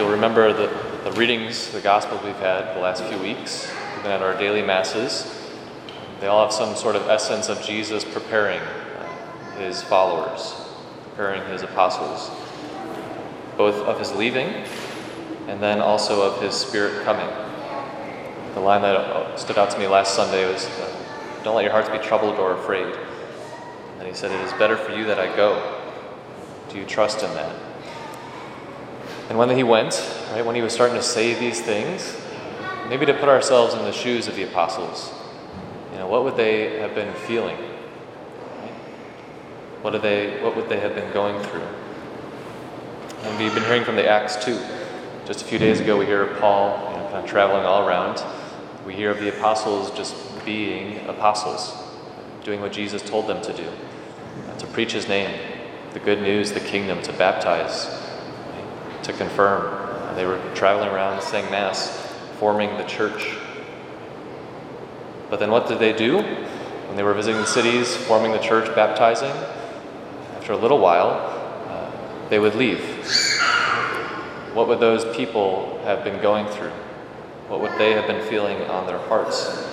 you'll remember the, the readings, the Gospels we've had the last few weeks, been at our daily Masses. They all have some sort of essence of Jesus preparing uh, his followers, preparing his apostles, both of his leaving and then also of his Spirit coming. The line that stood out to me last Sunday was uh, Don't let your hearts be troubled or afraid. And he said, It is better for you that I go. Do you trust in that? And when he went, right, when he was starting to say these things, maybe to put ourselves in the shoes of the apostles, you know, what would they have been feeling? What, are they, what would they have been going through? And we've been hearing from the Acts too. Just a few days ago, we hear of Paul you know, kind of traveling all around. We hear of the apostles just being apostles, doing what Jesus told them to do, to preach his name, the good news, the kingdom, to baptize, to confirm. They were traveling around saying Mass, forming the church. But then what did they do? When they were visiting the cities, forming the church, baptizing, after a little while, uh, they would leave. What would those people have been going through? What would they have been feeling on their hearts?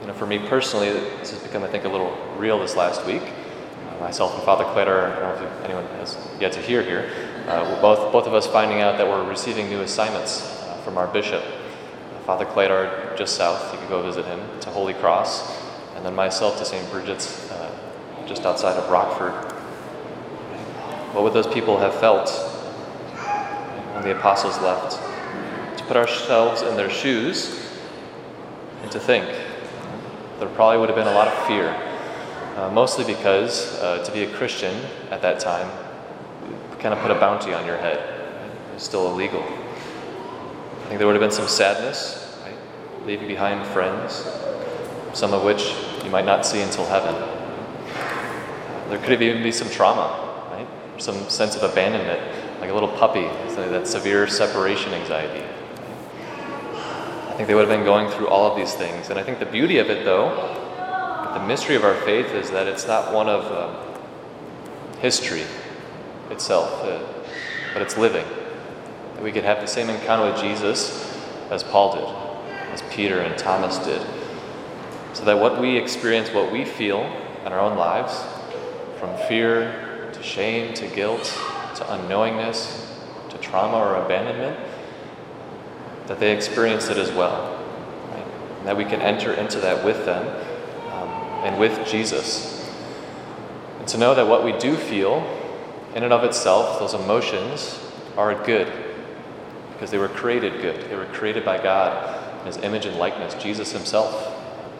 You know, for me personally, this has become, I think, a little real this last week. Uh, myself and Father Cletter, I don't know if anyone has yet to hear here, uh, both, both of us finding out that we're receiving new assignments uh, from our bishop. Father Claytor just south, you could go visit him, to Holy Cross, and then myself to St. Bridget's uh, just outside of Rockford. What would those people have felt when the apostles left? To put ourselves in their shoes and to think there probably would have been a lot of fear, uh, mostly because uh, to be a Christian at that time kind of put a bounty on your head. It was still illegal. I think there would have been some sadness, right? leaving behind friends, some of which you might not see until heaven. There could have even be some trauma, right? Some sense of abandonment, like a little puppy, that severe separation anxiety. I think they would have been going through all of these things. And I think the beauty of it, though, the mystery of our faith is that it's not one of um, history itself, uh, but it's living. That we could have the same encounter with Jesus as Paul did, as Peter and Thomas did. So that what we experience, what we feel in our own lives, from fear to shame to guilt to unknowingness to trauma or abandonment, that they experience it as well. Right? And that we can enter into that with them um, and with Jesus. And to know that what we do feel, in and of itself, those emotions are good because they were created good. They were created by God in His image and likeness. Jesus Himself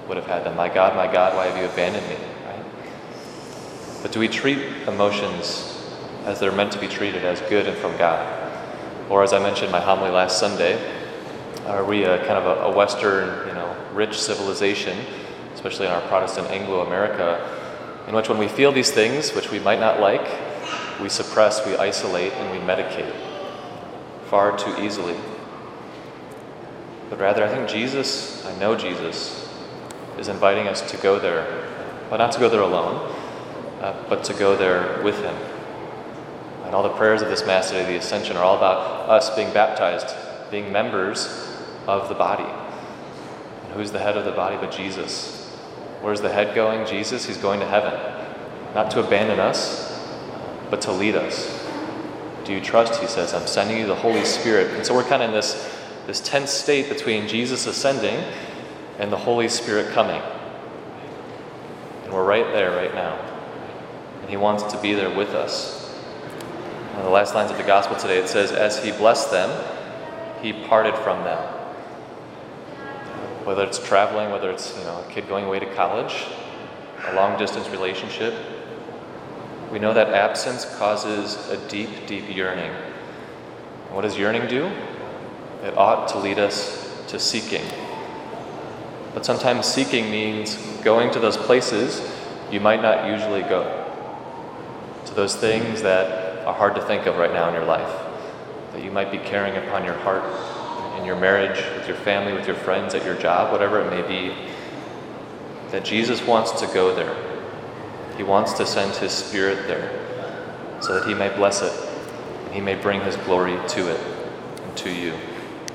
would have had them. My God, my God, why have you abandoned me? Right? But do we treat emotions as they're meant to be treated, as good and from God? Or as I mentioned my homily last Sunday, are we a kind of a, a Western, you know, rich civilization, especially in our Protestant Anglo America, in which when we feel these things, which we might not like, we suppress, we isolate, and we medicate far too easily. But rather, I think Jesus, I know Jesus, is inviting us to go there, but not to go there alone, uh, but to go there with Him. And all the prayers of this Mass today, the Ascension, are all about us being baptized, being members of the body. And who's the head of the body but Jesus? Where's the head going? Jesus. He's going to heaven. Not to abandon us, but to lead us. Do you trust? He says, I'm sending you the Holy Spirit. And so we're kind of in this, this tense state between Jesus ascending and the Holy Spirit coming. And we're right there right now. And He wants to be there with us. Of the last lines of the Gospel today it says, As He blessed them, He parted from them. Whether it's traveling, whether it's you know, a kid going away to college, a long distance relationship, we know that absence causes a deep, deep yearning. And what does yearning do? It ought to lead us to seeking. But sometimes seeking means going to those places you might not usually go, to those things that are hard to think of right now in your life, that you might be carrying upon your heart in your marriage, with your family, with your friends, at your job, whatever it may be. That Jesus wants to go there. He wants to send His Spirit there so that He may bless it, and he may bring his glory to it and to you.